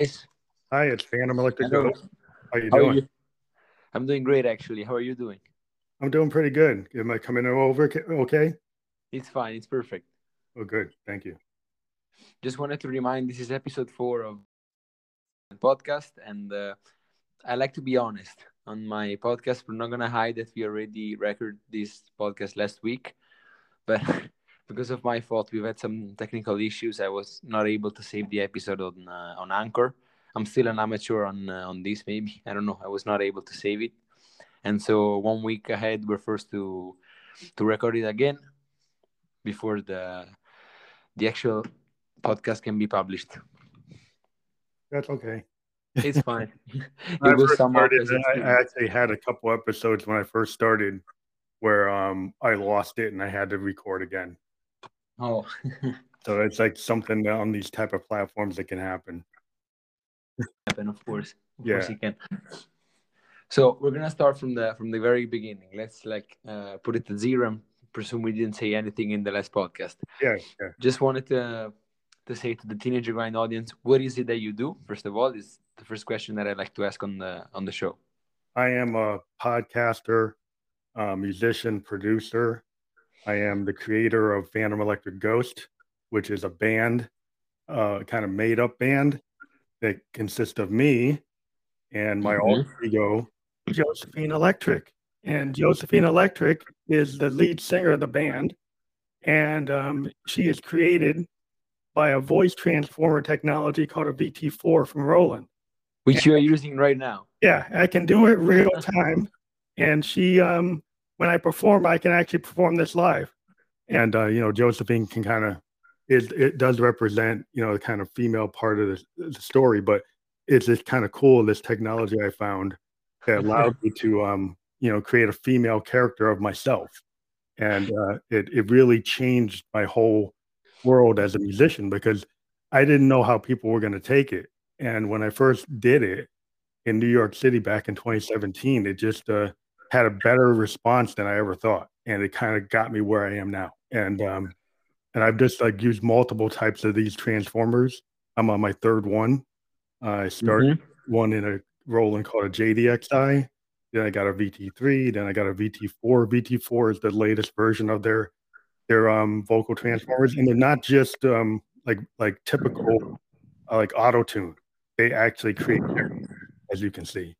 Yes. Hi, it's Phantom Electric Hello. Ghost. How you How are you doing? I'm doing great, actually. How are you doing? I'm doing pretty good. Am I coming over okay- okay? It's fine. It's perfect. Oh, good. Thank you. Just wanted to remind this is episode four of the podcast, and uh, I like to be honest on my podcast. We're not gonna hide that we already recorded this podcast last week, but because of my fault, we've had some technical issues. I was not able to save the episode on uh, on Anchor. I'm still an amateur on uh, on this. Maybe I don't know. I was not able to save it, and so one week ahead, we're forced to to record it again before the the actual podcast can be published. That's okay. It's fine. When I it was started, I, I actually had a couple episodes when I first started where um I lost it and I had to record again. Oh, So it's like something on these type of platforms that can happen. happen of course. Of Yeah. course you can. So we're gonna start from the from the very beginning. Let's like uh, put it to zero presume we didn't say anything in the last podcast. Yeah, yeah. Just wanted to to say to the teenager grind audience, what is it that you do? First of all, is the first question that I like to ask on the on the show. I am a podcaster, a musician, producer. I am the creator of Phantom Electric Ghost, which is a band, uh, kind of made up band that consists of me and my Mhm. alter ego, Josephine Electric. And Josephine Electric is the lead singer of the band. And um, she is created by a voice transformer technology called a VT4 from Roland. Which you are using right now. Yeah, I can do it real time. And she, um, when I perform, I can actually perform this live. And uh, you know, Josephine can kind of it it does represent you know the kind of female part of the, the story, but it's just kind of cool this technology I found that allowed me to um you know create a female character of myself, and uh, it it really changed my whole world as a musician because I didn't know how people were going to take it. And when I first did it, in New York City back in 2017, it just uh, had a better response than I ever thought, and it kind of got me where I am now. And um, and I've just like used multiple types of these transformers. I'm on my third one. Uh, I started one in a Roland called a JD-Xi. Then I got a VT3. Then I got a VT4. VT4 is the latest version of their their um, vocal transformers, and they're not just um, like like typical uh, like auto tune. They actually create as you can see.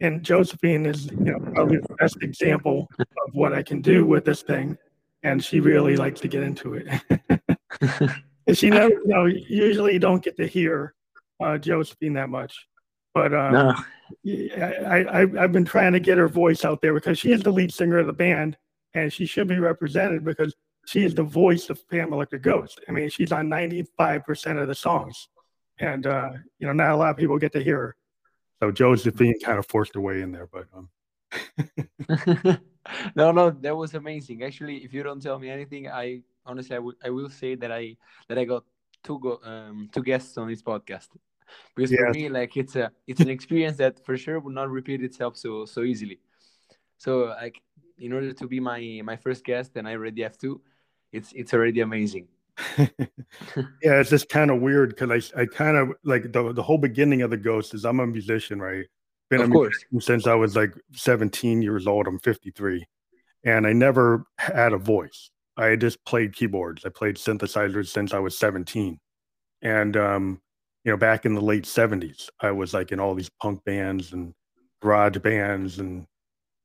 And Josephine is you know probably the best example of what I can do with this thing, and she really likes to get into it. she never, you know, usually you don't get to hear uh, Josephine that much, but um, no. I, I I've been trying to get her voice out there because she is the lead singer of the band, and she should be represented because she is the voice of Pam Electric Ghost. I mean, she's on ninety five percent of the songs, and uh, you know, not a lot of people get to hear her. So Josephine kind of forced her way in there, but um, no, no, that was amazing. Actually, if you don't tell me anything, I honestly I will I will say that I that I got two go um two guests on this podcast. Because for me, like it's a it's an experience that for sure will not repeat itself so so easily. So like in order to be my my first guest, and I already have two, it's it's already amazing. yeah, it's just kind of weird because I I kind of like the the whole beginning of the Ghost is I'm a musician, right? Been a Of course. since I was like 17 years old. I'm 53. And I never had a voice. I just played keyboards. I played synthesizers since I was 17. And, um, you know, back in the late 70s, I was like in all these punk bands and garage bands and,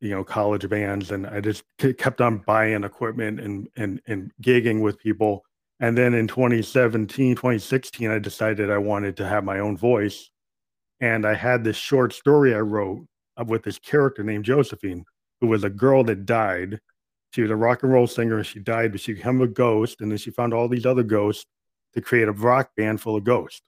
you know, college bands. And I just kept on buying equipment and, and, and gigging with people. And then in 2017, 2016, I decided I wanted to have my own voice and I had this short story I wrote with this character named Josephine, who was a girl that died. She was a rock and roll singer, and she died, but she became a ghost, and then she found all these other ghosts to create a rock band full of ghosts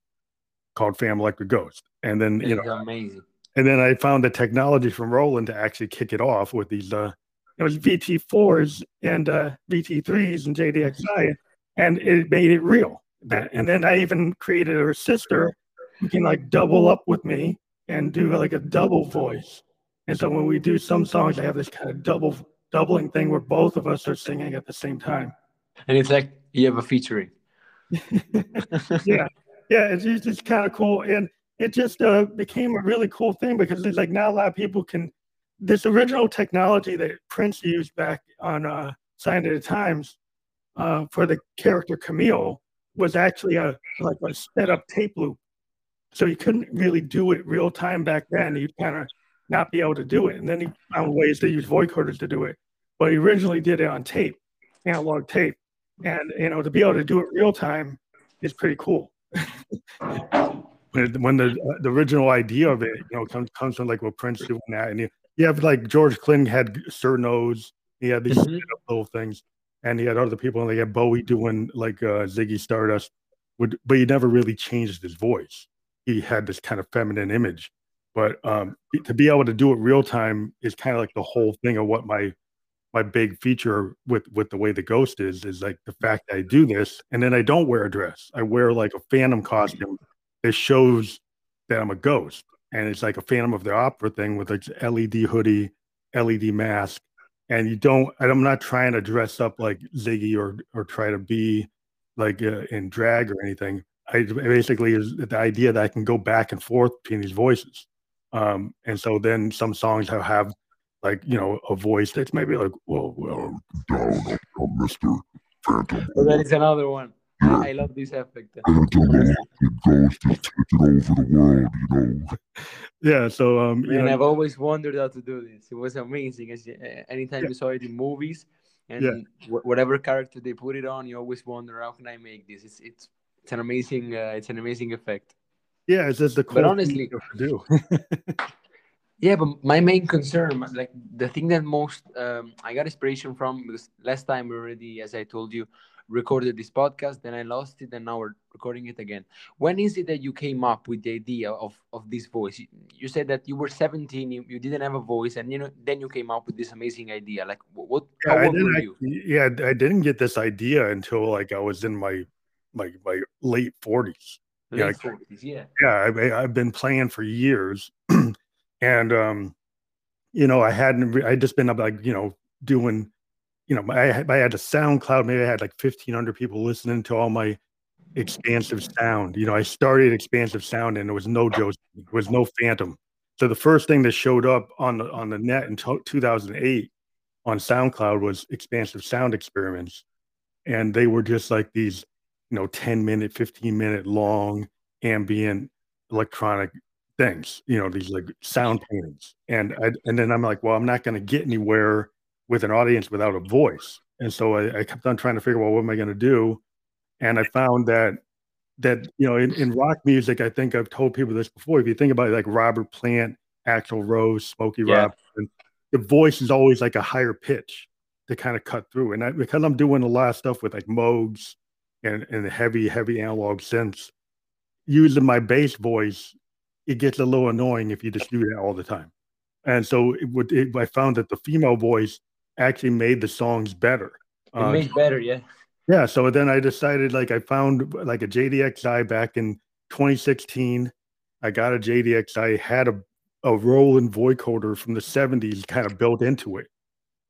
called Fam Electric Ghost. And then you know, amazing. and then I found the technology from Roland to actually kick it off with these uh it was VT4s and uh VT3s and JD-Xi, and it made it real. And then I even created her sister who can like double up with me and do like a double voice. And so when we do some songs, I have this kind of double doubling thing where both of us are singing at the same time. And it's like you have a featuring. yeah, yeah, it's just it's kind of cool. And it just uh, became a really cool thing because it's like now a lot of people can this original technology that Prince used back on uh, Sign of the Times uh, for the character Camille was actually a like a sped up tape loop. So you couldn't really do it real time back then. You'd kind of not be able to do it. And then he found ways to use vocoders to do it. But he originally did it on tape, analog tape. And you know, to be able to do it real time is pretty cool. when the, uh, the original idea of it, you know, comes comes from like what Prince doing that, and you, you have like George Clinton had certain O's, he had these mm-hmm. little things, and he had other people, and they had Bowie doing like uh, Ziggy Stardust, would but he never really changed his voice. He had this kind of feminine image, but um, to be able to do it real time is kind of like the whole thing of what my my big feature with with the way the ghost is is like the fact that I do this and then I don't wear a dress. I wear like a phantom costume that shows that I'm a ghost. And it's like a Phantom of the Opera thing with like LED hoodie, LED mask. And you don't, I'm not trying to dress up like Ziggy or or try to be like uh, in drag or anything. I basically is the idea that I can go back and forth between these voices. Um, and so then some songs have, have like you know a voice that's maybe like, well, well, down, Mister Phantom. So that is another one. I love this effect. And it goes to take it over the world, you know. Yeah, so um, and know, I've always wondered how to do this. It was amazing. As anytime yeah. you saw it in movies, and yeah. whatever character they put it on, you always wonder how can I make this. It's it's it's an amazing uh, it's an amazing effect. Yeah, it's just the cool but honestly do. yeah, but my main concern, like the thing that most um, I got inspiration from, because last time already, as I told you, recorded this podcast, then I lost it, and now we're recording it again. When is it that you came up with the idea of, of this voice? You said that you were 17, you, you didn't have a voice, and you know then you came up with this amazing idea. Like what? Yeah, how old were you? yeah, I didn't get this idea until like I was in my my my late 40s. Late yeah, 40s, yeah. Yeah, I, I've been playing for years, and um, you know, I hadn't. I just been like you know doing you know, I, I had a SoundCloud, maybe I had like 1,500 people listening to all my expansive sound. You know, I started expansive sound and there was no Joe, there was no Phantom. So the first thing that showed up on the on the net in 2008 on SoundCloud was expansive sound experiments, and they were just like these, you know, 10 minute, 15 minute long ambient electronic things. You know, these like sound paintings, and I and then I'm like, well, I'm not going to get anywhere with an audience without a voice. And so I, I kept on trying to figure out what am I going to do. And I found that that you know in, in rock music, I think I've told people this before. If you think about it, like Robert Plant, Axl Rose, Smokey yeah. Robinson, the voice is always like a higher pitch to kind of cut through. And I, because I'm doing a lot of stuff with like Moogs and, and heavy, heavy analog synths, using my bass voice, it gets a little annoying if you just do that all the time. And so it would, it, I found that the female voice actually made the songs better. It uh, made better, yeah. Yeah. So then I decided, like, I found like a JD-Xi back in 2016. I got a JD-Xi, had a, a Roland vocoder from the 70s kind of built into it,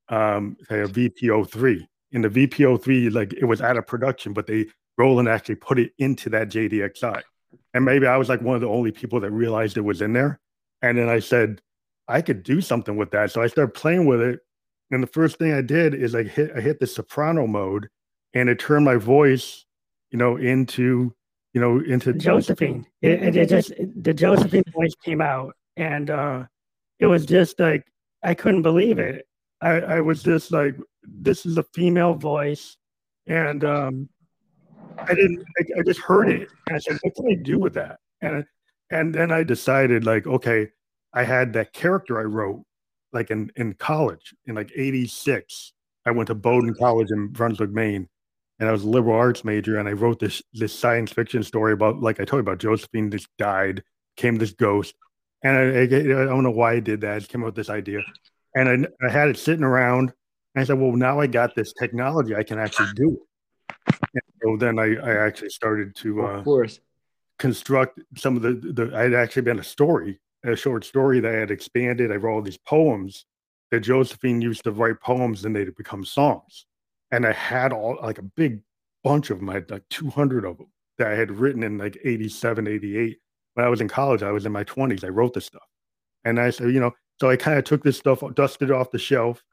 um, a VPO3. In the VPO3, like, it was out of production, but they, Roland actually put it into that JD-Xi. And maybe I was like one of the only people that realized it was in there. And then I said, I could do something with that. So I started playing with it and the first thing I did is I hit I hit the soprano mode, and it turned my voice, you know, into you know into Josephine. It, it just the Josephine voice came out, and uh, it was just like I couldn't believe it. I, I was just like, this is a female voice, and um, I didn't. I, I just heard it, and I said, what can I do with that? And and then I decided, like, okay, I had that character I wrote like in, in college in like 86 i went to bowdoin college in brunswick maine and i was a liberal arts major and i wrote this this science fiction story about like i told you about josephine just died came this ghost and I, I, I don't know why i did that i came up with this idea and I, I had it sitting around and i said well now i got this technology i can actually do it. And so then i, I actually started to uh, of course. construct some of the, the i had actually been a story a short story that I had expanded. I wrote all these poems that Josephine used to write poems and they'd become songs. And I had all like a big bunch of them. I had like 200 of them that I had written in like 87, 88 when I was in college. I was in my 20s. I wrote this stuff. And I said, you know, so I kind of took this stuff, dusted it off the shelf,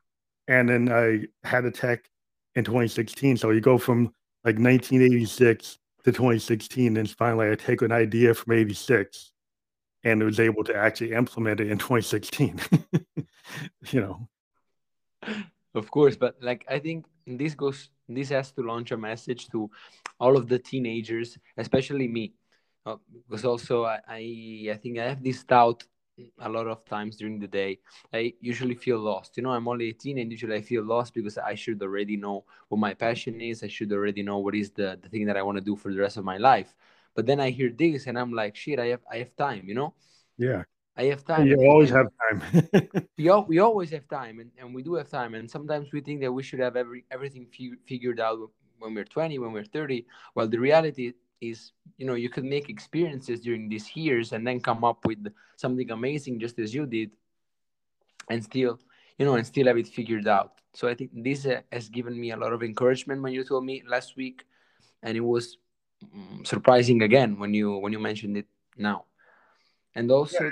and then I had a tech in 2016. So you go from like 1986 to 2016, and finally I take an idea from 86 and was able to actually implement it in 2016. you know. Of course, but like I think this goes this has to launch a message to all of the teenagers, especially me. Uh, because also I, I I think I have this doubt a lot of times during the day. I usually feel lost. You know, I'm only 18 and usually I feel lost because I should already know what my passion is. I should already know what is the, the thing that I want to do for the rest of my life. But then I hear this and I'm like, shit, I have I have time, you know? Yeah. I have time. You always have time. we, all, we always have time and, and we do have time. And sometimes we think that we should have every everything figured out when we're 20, when we're 30. Well, the reality is you know you could make experiences during these years and then come up with something amazing just as you did and still you know and still have it figured out so i think this uh, has given me a lot of encouragement when you told me last week and it was surprising again when you when you mentioned it now and also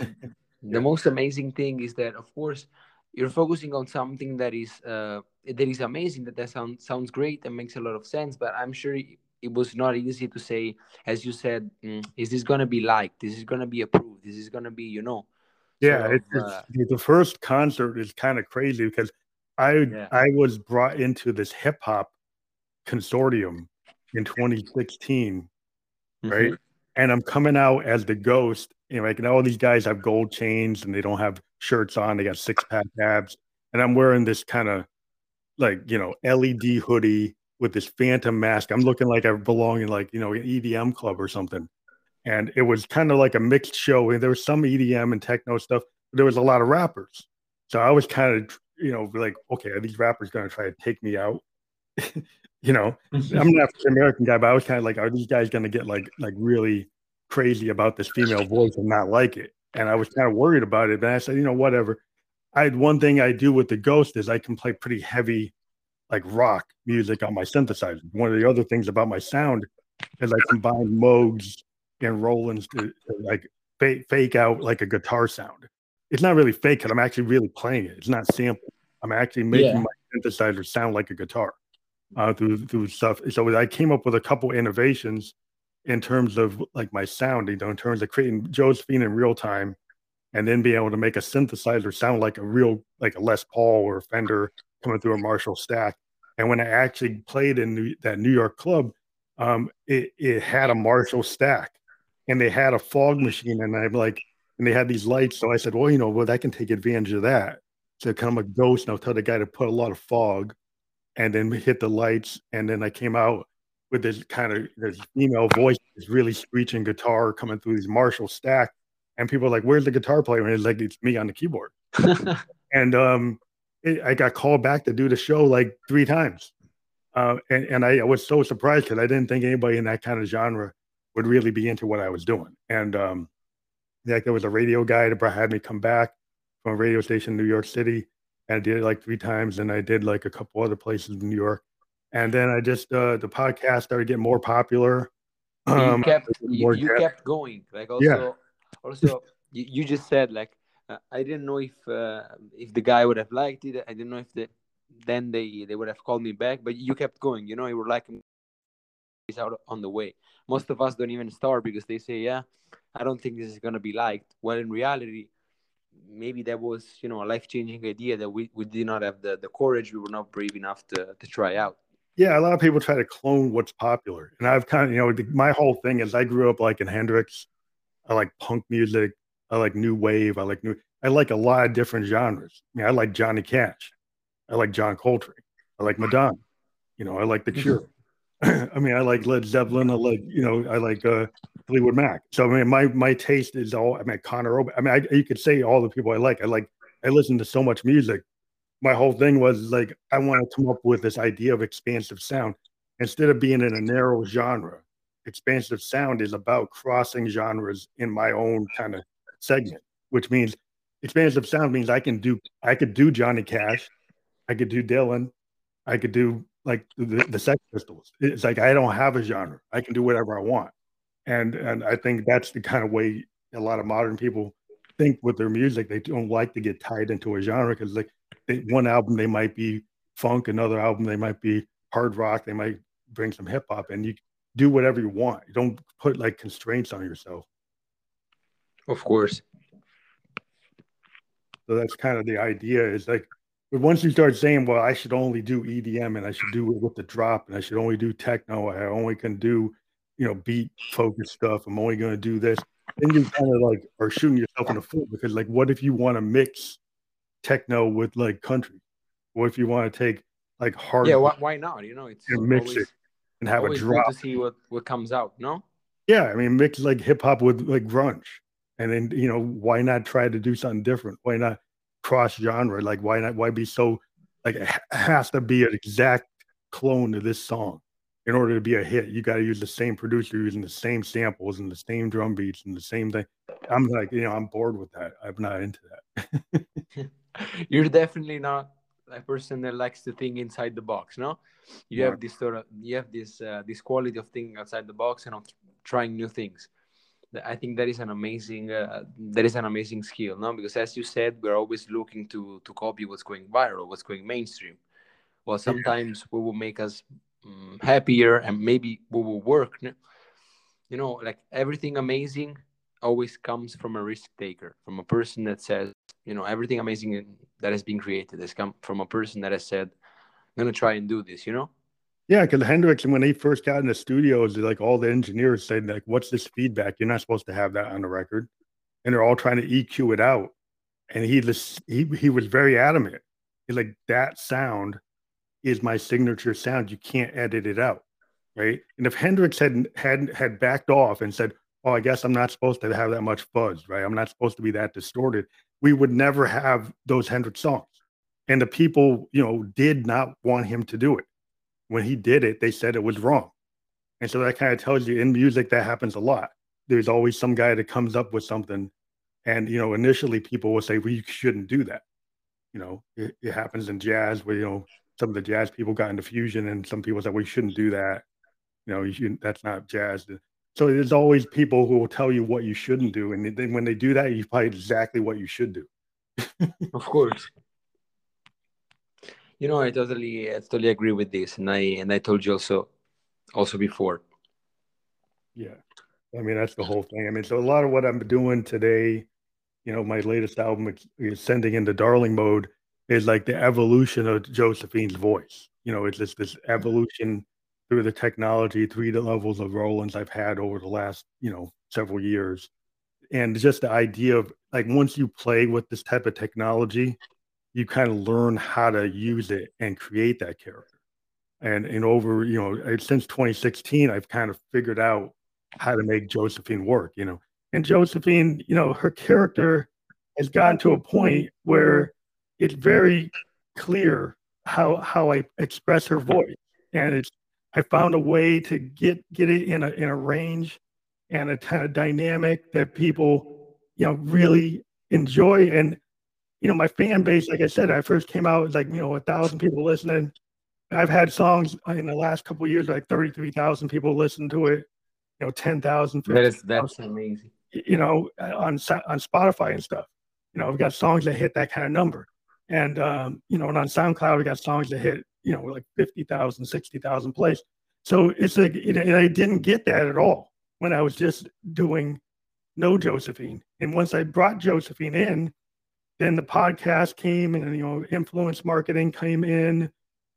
yeah. the most amazing thing is that of course you're focusing on something that is uh, that is amazing that that sounds sounds great and makes a lot of sense but i'm sure it was not easy to say, as you said, mm, is this going to be liked? This is going to be approved? This is going to be, you know? Yeah, it's, uh, the first concert is kind of crazy because I yeah. I was brought into this hip hop consortium in 2016, mm-hmm. right? And I'm coming out as the ghost. You know, like and all these guys have gold chains and they don't have shirts on. They got six pack abs, and I'm wearing this kind of like you know LED hoodie with this phantom mask. I'm looking like I belong in like, you know, an EDM club or something. And it was kind of like a mixed show. And there was some EDM and techno stuff, but there was a lot of rappers. So I was kind of, you know, like, okay, are these rappers going to try to take me out? you know, I'm an African American guy, but I was kind of like, are these guys going to get like, like really crazy about this female voice and not like it? And I was kind of worried about it. But I said, you know, whatever. I had one thing I do with the ghost is I can play pretty heavy like rock music on my synthesizer. One of the other things about my sound is I combine Moogs and Rolands to, to like fake, fake out like a guitar sound. It's not really fake because I'm actually really playing it. It's not sample. I'm actually making yeah. my synthesizer sound like a guitar uh, through through stuff. So I came up with a couple innovations in terms of like my sound, you know, in terms of creating Josephine in real time, and then being able to make a synthesizer sound like a real like a Les Paul or a Fender coming through a Marshall stack. And when I actually played in New, that New York club, um, it, it had a Marshall stack and they had a fog machine. And I'm like, and they had these lights. So I said, well, you know, well, I can take advantage of that. So kind of a ghost. And I'll tell the guy to put a lot of fog and then we hit the lights. And then I came out with this kind of this female voice, this really screeching guitar coming through these Marshall stack. And people are like, where's the guitar player? And it's like, it's me on the keyboard. and um, it, I got called back to do the show like three times. Uh, and, and I, I, was so surprised because I didn't think anybody in that kind of genre would really be into what I was doing. And um, like there was a radio guy that had me come back from a radio station in New York City. And I did it like three times. And I did like a couple other places in New York. And then I just, uh, the podcast started getting more popular. Um, you kept, you, you kept going. Like also, yeah. also you, you just said like, uh, I didn't know if uh, if the guy would have liked it. I didn't know if the then they they would have called me back. But you kept going. You know, you were like, "He's out on the way." Most of us don't even start because they say, "Yeah, I don't think this is gonna be liked." Well, in reality, maybe that was you know a life changing idea that we, we did not have the the courage. We were not brave enough to to try out. Yeah, a lot of people try to clone what's popular, and I've kind of you know my whole thing is I grew up like in Hendrix. I like punk music. I like new wave. I like new. I like a lot of different genres. I, mean, I like Johnny Cash. I like John Coltrane. I like Madonna. You know, I like The mm-hmm. Cure. I mean, I like Led Zeppelin. I like, you know, I like uh, Fleetwood Mac. So I mean, my my taste is all. I mean, Conor I mean, I, you could say all the people I like. I like. I listen to so much music. My whole thing was like, I want to come up with this idea of expansive sound instead of being in a narrow genre. Expansive sound is about crossing genres in my own kind of segment, which means expansive sound means I can do I could do Johnny Cash, I could do Dylan, I could do like the, the Sex Pistols. It's like I don't have a genre. I can do whatever I want. and and I think that's the kind of way a lot of modern people think with their music. They don't like to get tied into a genre because like they, one album they might be funk, another album they might be hard rock, they might bring some hip hop, and you do whatever you want. You don't put like constraints on yourself. Of course. So that's kind of the idea. Is like, but once you start saying, "Well, I should only do EDM and I should do it with the drop and I should only do techno, I only can do, you know, beat focused stuff. I'm only going to do this," then you kind of like are shooting yourself in the foot because, like, what if you want to mix techno with like country? What if you want to take like hard? Yeah, why, why not? You know, it's mix always, it and have a drop to see what what comes out. No. Yeah, I mean, mix like hip hop with like grunge, and then you know why not try to do something different? Why not cross genre? Like why not? Why be so like it has to be an exact clone of this song in order to be a hit? You got to use the same producer using the same samples and the same drum beats and the same thing. I'm like, you know, I'm bored with that. I'm not into that. You're definitely not a person that likes to think inside the box. No, you have this sort of you have this uh, this quality of thinking outside the box and of trying new things. I think that is an amazing uh, that is an amazing skill, no? Because as you said, we're always looking to to copy what's going viral, what's going mainstream. Well, sometimes yeah. we will make us um, happier, and maybe we will work. You know, like everything amazing always comes from a risk taker, from a person that says, you know, everything amazing that has been created has come from a person that has said, "I'm gonna try and do this." You know. Yeah, because Hendrix, when he first got in the studios, like all the engineers said, like, "What's this feedback? You're not supposed to have that on the record," and they're all trying to EQ it out. And he just he he was very adamant. He's like, "That sound is my signature sound. You can't edit it out." Right. And if Hendrix had had had backed off and said, "Oh, I guess I'm not supposed to have that much fuzz, right? I'm not supposed to be that distorted," we would never have those Hendrix songs. And the people, you know, did not want him to do it when he did it, they said it was wrong. And so that kind of tells you in music that happens a lot. There's always some guy that comes up with something. And, you know, initially people will say, well, you shouldn't do that. You know, it, it happens in jazz where, you know, some of the jazz people got into fusion and some people said, we shouldn't do that. You know, you that's not jazz. So there's always people who will tell you what you shouldn't do. And then when they do that, you find exactly what you should do. of course you know i totally i totally agree with this and i and i told you also also before. Yeah. I mean that's the whole thing. I mean so a lot of what i'm doing today you know my latest album is sending into darling mode is like the evolution of josephine's voice. You know it's just this evolution through the technology through the levels of Rolands i've had over the last you know several years. And just the idea of like once you play with this type of technology you kind of learn how to use it and create that character. And and over, you know, eh, since 2016, I've kind of figured out how to make Josephine work, you know. And Josephine, you know, her character has gotten to a point where it's very clear how how I express her voice. And it's I found a way to get get it in a in a range and a kind of dynamic that people, you know, really enjoy. And you know, my fan base, like I said, I first came out with like, you know, a thousand people listening. I've had songs in the last couple years, like 33,000 people listen to it, you know, 10,000. That is, that's amazing. You know, on, on Spotify and stuff. You know, I've got songs that hit that kind of number. And, um, you know, and on SoundCloud, we got songs that hit, you know, like 50,000, 60,000 plays. So it's like, you and I didn't get that at all when I was just doing no Josephine. And once I brought Josephine in, then the podcast came and you know influence marketing came in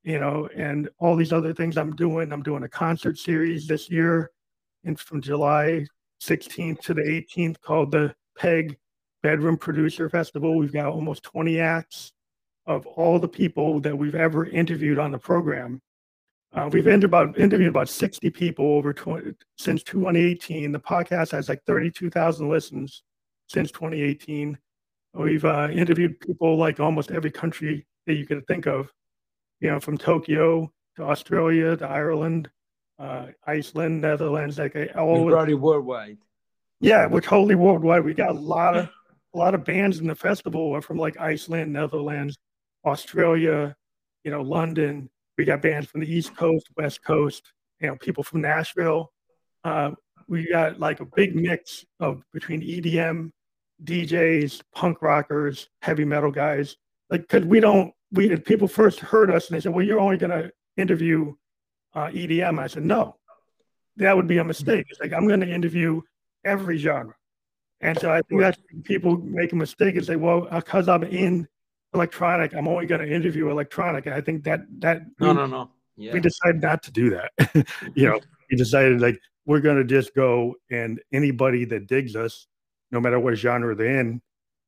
you know and all these other things i'm doing. I'm doing a concert series this year and from july 16th to the 18th called the peg bedroom producer festival. We've got almost 20 acts of all the people that we've ever interviewed on the program. Uh, we've interviewed about, interviewed about 60 people over 20, since 2018 the podcast has like 32000 listens since 2018 We've uh, interviewed people like almost every country that you could think of, you know, from Tokyo to Australia to Ireland, uh, Iceland, Netherlands, like all probably worldwide. Yeah, we're totally worldwide. We got a lot of a lot of bands in the festival from like Iceland, Netherlands, Australia, you know, London. We got bands from the East Coast, West Coast, you know, people from Nashville. Uh, we got like a big mix of between EDM, DJs, punk rockers, heavy metal guys. Like, because we don't, we people first heard us and they said, "Well, you're only going to interview uh, EDM." I said, "No, that would be a mistake. It's like I'm going to interview every genre." And so I think that's people make a mistake and say, "Well, because I'm in electronic, I'm only going to interview electronic." And I think that that no, we, no, no. Yeah. We decided not to do that. you know, we decided like we're going to just go and anybody that digs us, no matter what genre they're in,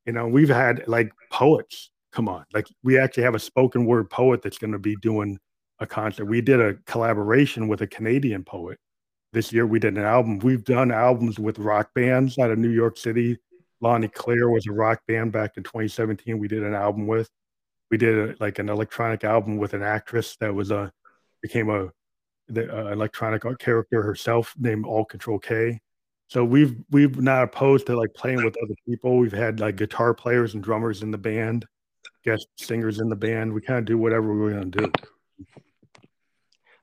you know, we've had like poets. Come on, like we actually have a spoken word poet that's going to be doing a concert. We did a collaboration with a Canadian poet this year. We did an album. We've done albums with rock bands out of New York City. Lonnie Claire was a rock band back in 2017. We did an album with. We did a, like an electronic album with an actress that was a became a the uh, electronic character herself named All Control K. So we've we've not opposed to like playing with other people. We've had like guitar players and drummers in the band, guest singers in the band. We kind of do whatever we're gonna do.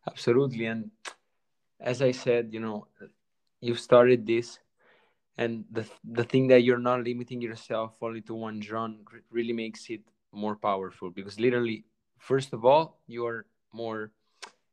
Absolutely, and as I said, you know, you've started this, and the the thing that you're not limiting yourself only to one genre really makes it more powerful because literally, first of all, you are more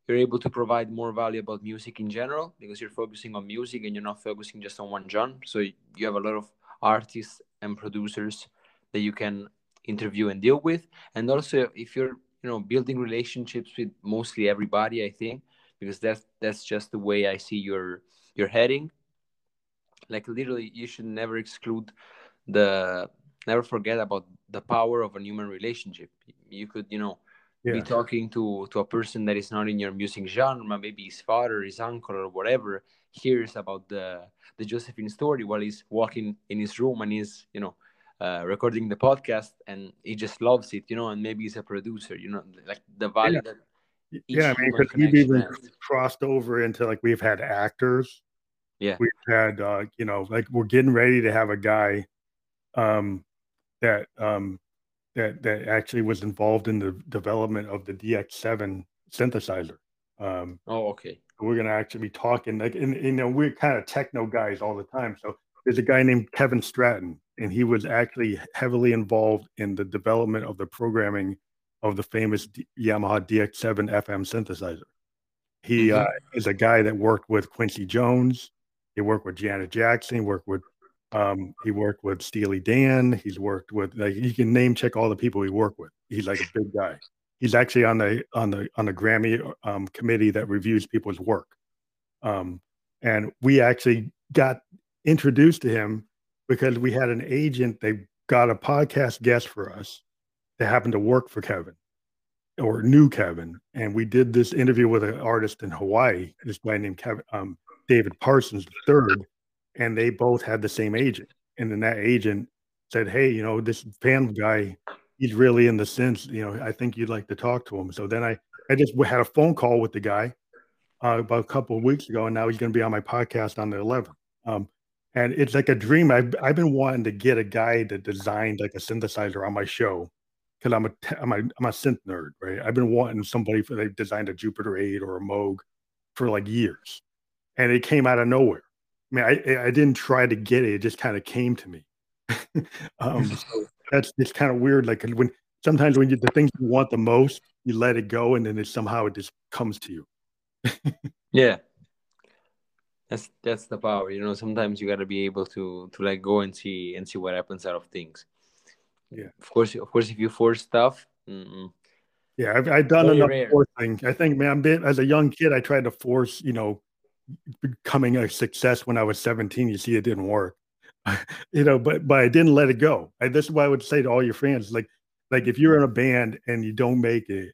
you're able to provide more value about music in general because you're focusing on music and you're not focusing just on one genre. So you have a lot of artists and producers that you can interview and deal with. And also, if you're you know building relationships with mostly everybody, I think because that's that's just the way I see your your heading. Like literally, you should never exclude the never forget about the power of a human relationship. You could you know yeah. be talking to to a person that is not in your music genre maybe his father his uncle or whatever hears about the the josephine story while he's walking in his room and he's you know uh, recording the podcast and he just loves it you know and maybe he's a producer you know like the value yeah. that yeah I mean, because we've even crossed over into like we've had actors yeah we've had uh you know like we're getting ready to have a guy um that um that that actually was involved in the development of the DX7 synthesizer. Um, oh, okay. We're gonna actually be talking like, and, and you know, we're kind of techno guys all the time. So there's a guy named Kevin Stratton, and he was actually heavily involved in the development of the programming of the famous D- Yamaha DX7 FM synthesizer. He mm-hmm. uh, is a guy that worked with Quincy Jones. He worked with Janet Jackson. He worked with um, he worked with Steely Dan. He's worked with like you can name check all the people he worked with. He's like a big guy. He's actually on the on the on the Grammy um, committee that reviews people's work. Um, and we actually got introduced to him because we had an agent that got a podcast guest for us that happened to work for Kevin or knew Kevin. And we did this interview with an artist in Hawaii, this guy named Kevin, um, David Parsons III and they both had the same agent. And then that agent said, Hey, you know, this fan guy, he's really in the sense, you know, I think you'd like to talk to him. So then I, I just had a phone call with the guy uh, about a couple of weeks ago, and now he's going to be on my podcast on the 11th. Um, and it's like a dream. I've, I've been wanting to get a guy that designed like a synthesizer on my show because I'm a, I'm a I'm a synth nerd, right? I've been wanting somebody for they designed a Jupiter 8 or a Moog for like years, and it came out of nowhere. I mean, I, I didn't try to get it; it just kind of came to me. um, so that's just kind of weird. Like when sometimes when you the things you want the most, you let it go, and then it somehow it just comes to you. yeah, that's that's the power. You know, sometimes you got to be able to to let go and see and see what happens out of things. Yeah, of course, of course, if you force stuff. Mm-mm. Yeah, I've, I've done enough forcing. I think, man, as a young kid, I tried to force, you know, becoming a success when I was 17. You see, it didn't work, you know, but but I didn't let it go. I, this is what I would say to all your fans: like, like if you're in a band and you don't make it,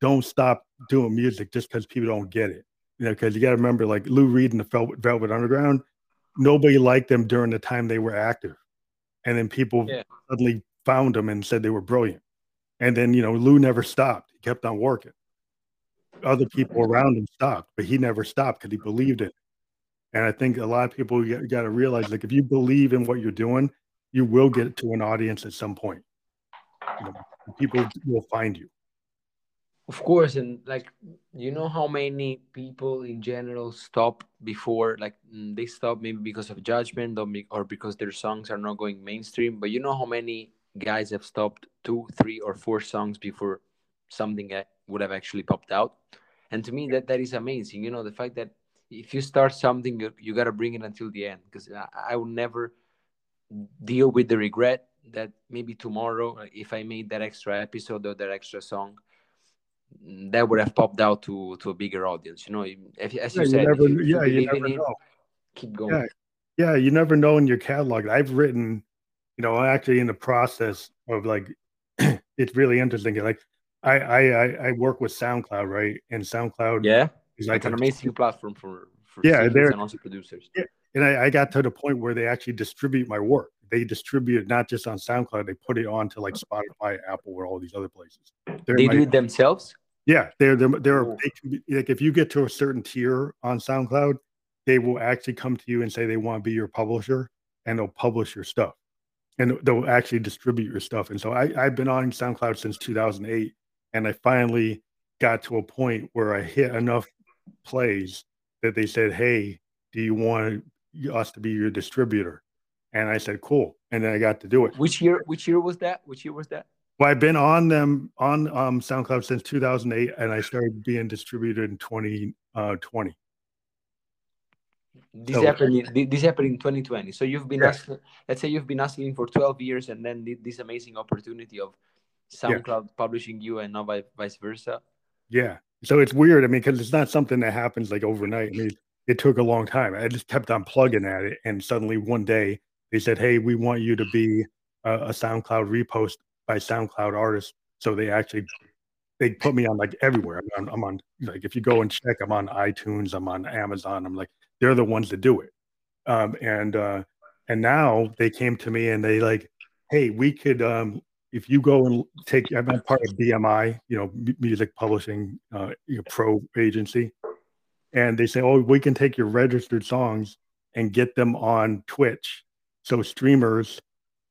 don't stop doing music just because people don't get it. You know, because you got to remember, like Lou Reed and the Velvet Underground, nobody liked them during the time they were active, and then people yeah. suddenly found them and said they were brilliant. And then you know, Lou never stopped; he kept on working other people around him stopped, but he never stopped because he believed it. And I think a lot of people got to realize, like, if you believe in what you're doing, you will get to an audience at some point. You know, people will find you. Of course, and like you know how many people in general stop before like mm, they stop maybe because of judgment or because their songs are not going mainstream. But you know how many guys have stopped two, three, or four songs before something would have actually popped out. And to me, that that is amazing. You know, the fact that if you start something, you, you got to bring it until the end. Because I, I will never deal with the regret that maybe tomorrow, uh, if I made that extra episode or that extra song, that would have popped out to to a bigger audience. You know, if, as you yeah, said, you never, you, yeah, you never know. keep going. Yeah. yeah, you never know in your catalog. I've written, you know, actually in the process of like, it's really interesting. Like, I I I work with SoundCloud, right? And SoundCloud, yeah, is like an amazing platform for for yeah, they're and also producers. Yeah, and I, I got to the point where they actually distribute my work. They distribute it not just on SoundCloud; they put it onto like Spotify, Apple, or all these other places. They're they my, do it themselves. Yeah, they're they're, they're oh. they be, like if you get to a certain tier on SoundCloud, they will actually come to you and say they want to be your publisher, and they'll publish your stuff, and they'll actually distribute your stuff. And so I, I've been on SoundCloud since 2008, and I finally got to a point where I hit enough plays that they said, "Hey, do you want us to be your distributor?" And I said, "Cool." And then I got to do it. Which year? Which year was that? Which year was that? Well, I've been on them on um, SoundCloud since 2008, and I started being distributed in 2020. Uh, this so, happened. In, this happened in 2020. So you've been yeah. asking. Let's say you've been asking for 12 years, and then this amazing opportunity of SoundCloud yeah. publishing you, and now vice versa. Yeah. So it's weird. I mean, because it's not something that happens like overnight. I mean, it took a long time. I just kept on plugging at it, and suddenly one day they said, "Hey, we want you to be a, a SoundCloud repost by SoundCloud artists." So they actually they put me on like everywhere. I'm on, I'm on like if you go and check, I'm on iTunes, I'm on Amazon. I'm like they're the ones that do it. Um, and uh, and now they came to me and they like, hey, we could um, if you go and take, I'm part of BMI, you know, music publishing uh, you know, pro agency, and they say, oh, we can take your registered songs and get them on Twitch, so streamers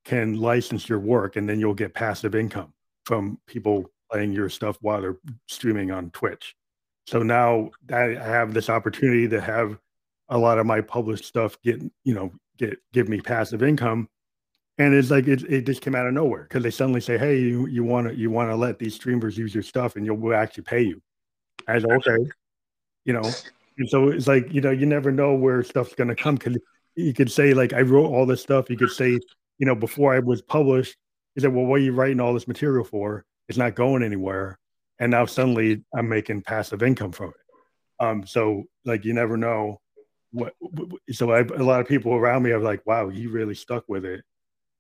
can license your work, and then you'll get passive income from people playing your stuff while they're streaming on Twitch. So now I have this opportunity to have a lot of my published stuff get, you know, get give me passive income and it's like it, it just came out of nowhere because they suddenly say, "Hey, you you want to you want to let these streamers use your stuff, and you'll we'll actually pay you." I said, "Okay," you know. And so it's like you know you never know where stuff's going to come because you could say like I wrote all this stuff. You could say you know before I was published, he said, "Well, what are you writing all this material for? It's not going anywhere." And now suddenly I'm making passive income from it. Um, so like you never know what. So I, a lot of people around me are like, "Wow, he really stuck with it."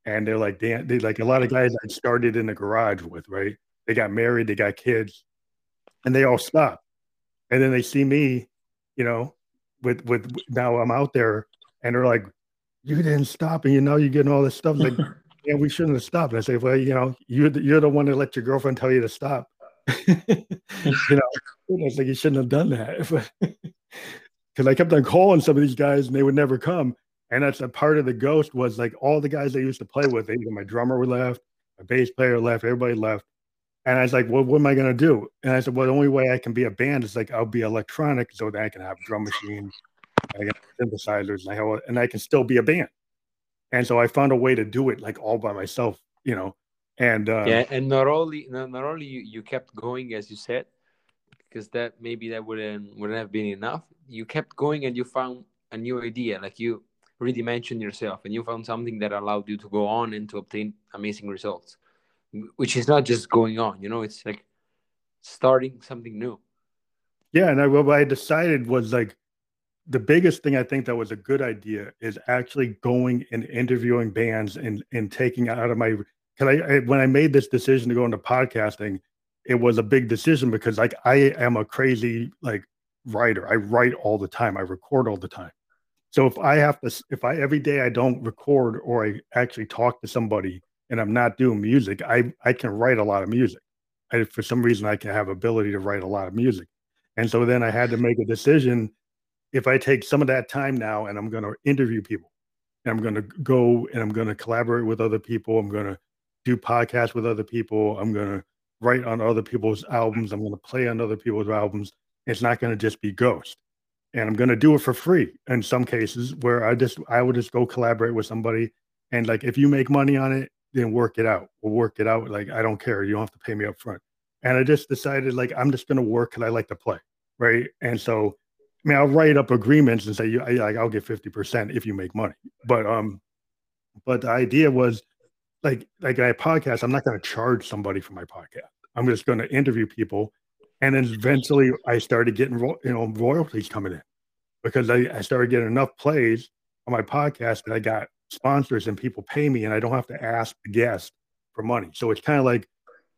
And they're like damn they like a lot of guys I started in the garage with, right? They got married, they got kids, and they all stop. And then they see me, you know, with with now I'm out there and they're like, You didn't stop and you know you're getting all this stuff. Like, yeah, we shouldn't have stopped. And I say, Well, you know, you're the, you're the one that let your girlfriend tell you to stop. you know, it's like you shouldn't have done that. Because I kept on calling some of these guys and they would never come. And that's a part of the ghost was like all the guys I used to play with, even my drummer left, my bass player left, everybody left. And I was like, well, what am I going to do? And I said, well, the only way I can be a band is like I'll be electronic so that I can have drum machines, I can synthesizers, and I, have, and I can still be a band. And so I found a way to do it like all by myself, you know. And uh, yeah, and not only not, not only you, you kept going as you said, because that maybe that wouldn't wouldn't have been enough. You kept going and you found a new idea. Like you redimension yourself and you found something that allowed you to go on and to obtain amazing results which is not just going on you know it's like starting something new. Yeah and I, what i decided was like the biggest thing i think that was a good idea is actually going and interviewing bands and and taking out of my because I, I when i made this decision to go into podcasting it was a big decision because like i am a crazy like writer. I write all the time. I record all the time so if I have to, if I every day I don't record or I actually talk to somebody and I'm not doing music, I I can write a lot of music. I, for some reason, I can have ability to write a lot of music, and so then I had to make a decision. If I take some of that time now and I'm going to interview people, and I'm going to go and I'm going to collaborate with other people, I'm going to do podcasts with other people, I'm going to write on other people's albums. I'm going to play on other people's albums. It's not going to just be Ghost. And I'm going to do it for free in some cases where I just, I would just go collaborate with somebody. And like, if you make money on it, then work it out. We'll work it out. Like, I don't care. You don't have to pay me up front. And I just decided, like, I'm just going to work because I like to play. Right. And so, I mean, I'll write up agreements and say, you, like, I'll get 50% if you make money. But, um, but the idea was like, like I podcast, I'm not going to charge somebody for my podcast. I'm just going to interview people. And then eventually I started getting, you know, royalties coming in because I, I started getting enough plays on my podcast that I got sponsors and people pay me and I don't have to ask the guest for money. So it's kind of like,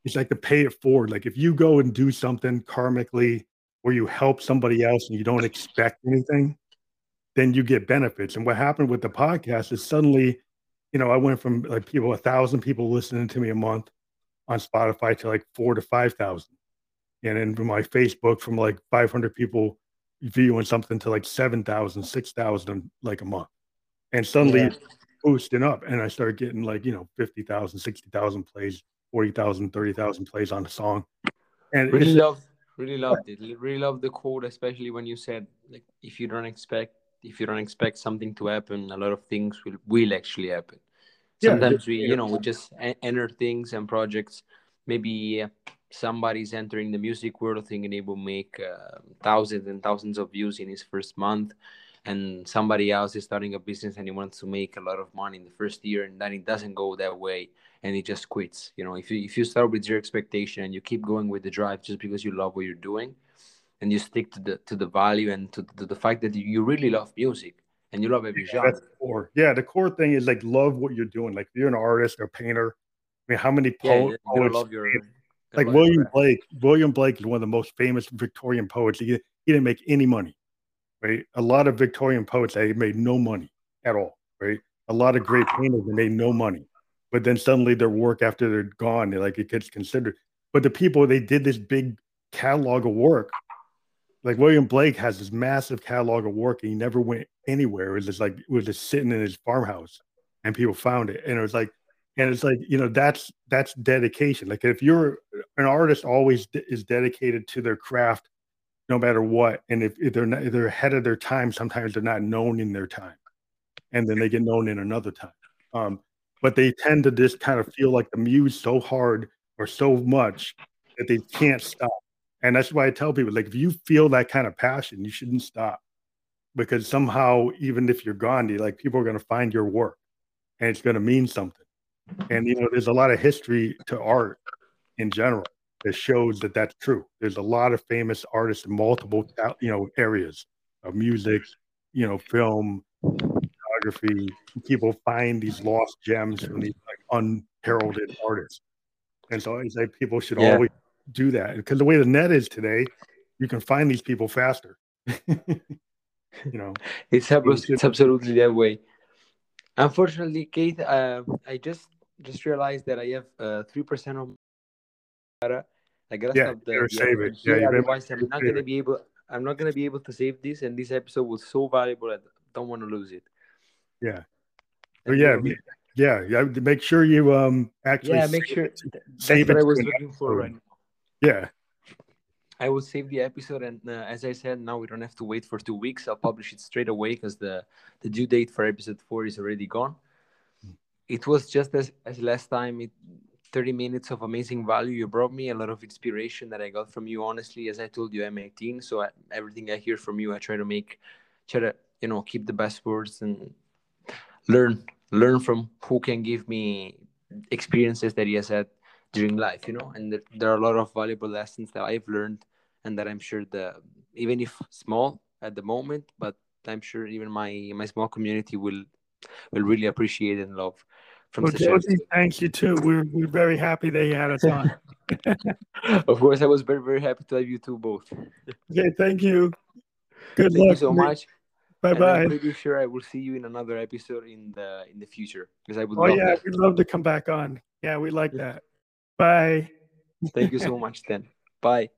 it's like to pay it forward. Like if you go and do something karmically where you help somebody else and you don't expect anything, then you get benefits. And what happened with the podcast is suddenly, you know, I went from like people, a thousand people listening to me a month on Spotify to like four to 5,000. And then from my Facebook, from like 500 people viewing something to like 7,000, 6,000 like a month. And suddenly yeah. boosting up. And I started getting like, you know, 50,000, 60,000 plays, 40,000, 30,000 plays on a song. And really love, really loved it. Really loved the quote, especially when you said, like, if you don't expect, if you don't expect something to happen, a lot of things will, will actually happen sometimes yeah, we you know we just enter things and projects maybe somebody's entering the music world thinking he will make uh, thousands and thousands of views in his first month and somebody else is starting a business and he wants to make a lot of money in the first year and then it doesn't go that way and he just quits you know if you if you start with your expectation and you keep going with the drive just because you love what you're doing and you stick to the to the value and to, to the fact that you really love music and you love every yeah, genre. Core. Yeah, the core thing is like love what you're doing. Like if you're an artist or a painter, I mean, how many po- yeah, poets? Love your, like William your Blake. William Blake is one of the most famous Victorian poets. He, he didn't make any money, right? A lot of Victorian poets they made no money at all, right? A lot of great painters they made no money, but then suddenly their work after they're gone, they like it gets considered. But the people they did this big catalog of work like William Blake has this massive catalog of work and he never went anywhere. It was just like it was just sitting in his farmhouse and people found it. And it was like, and it's like, you know, that's that's dedication. Like if you're an artist always is dedicated to their craft no matter what. And if, if they're not if they're ahead of their time, sometimes they're not known in their time. And then they get known in another time. Um, but they tend to just kind of feel like the muse so hard or so much that they can't stop and that's why I tell people like if you feel that kind of passion, you shouldn't stop. Because somehow, even if you're Gandhi, like people are going to find your work and it's going to mean something. And you know, there's a lot of history to art in general that shows that that's true. There's a lot of famous artists in multiple you know areas of music, you know, film, photography. People find these lost gems from these like unheralded artists. And so I say people should yeah. always do that because the way the net is today, you can find these people faster. you know, it's, it's absolutely that way. Unfortunately, Keith, uh, I just just realized that I have uh, three uh, percent of data. I gotta yeah, stop the, save it. Yeah, otherwise I'm not gonna be able. I'm not gonna be able to save this, and this episode was so valuable. I don't want to lose it. Yeah. Oh yeah, yeah, yeah. Make sure you um actually. Yeah, make sure. It, save what I was looking for right now. Yeah. I will save the episode, and uh, as I said, now we don't have to wait for two weeks. I'll publish it straight away because the the due date for episode four is already gone. It was just as as last time. It, 30 minutes of amazing value you brought me a lot of inspiration that i got from you honestly as i told you i'm 18 so I, everything i hear from you i try to make try to you know keep the best words and learn learn from who can give me experiences that he has had during life you know and there are a lot of valuable lessons that i've learned and that i'm sure the even if small at the moment but i'm sure even my my small community will will really appreciate and love from well, Josie, thank you too. We're we're very happy that you had us on. of course, I was very very happy to have you two both. okay, thank you. Good thank luck. you so much. Bye bye. I'm pretty sure I will see you in another episode in the in the future because I would. Oh yeah, that. we'd love to come back on. Yeah, we like that. Bye. Thank you so much, then. Bye.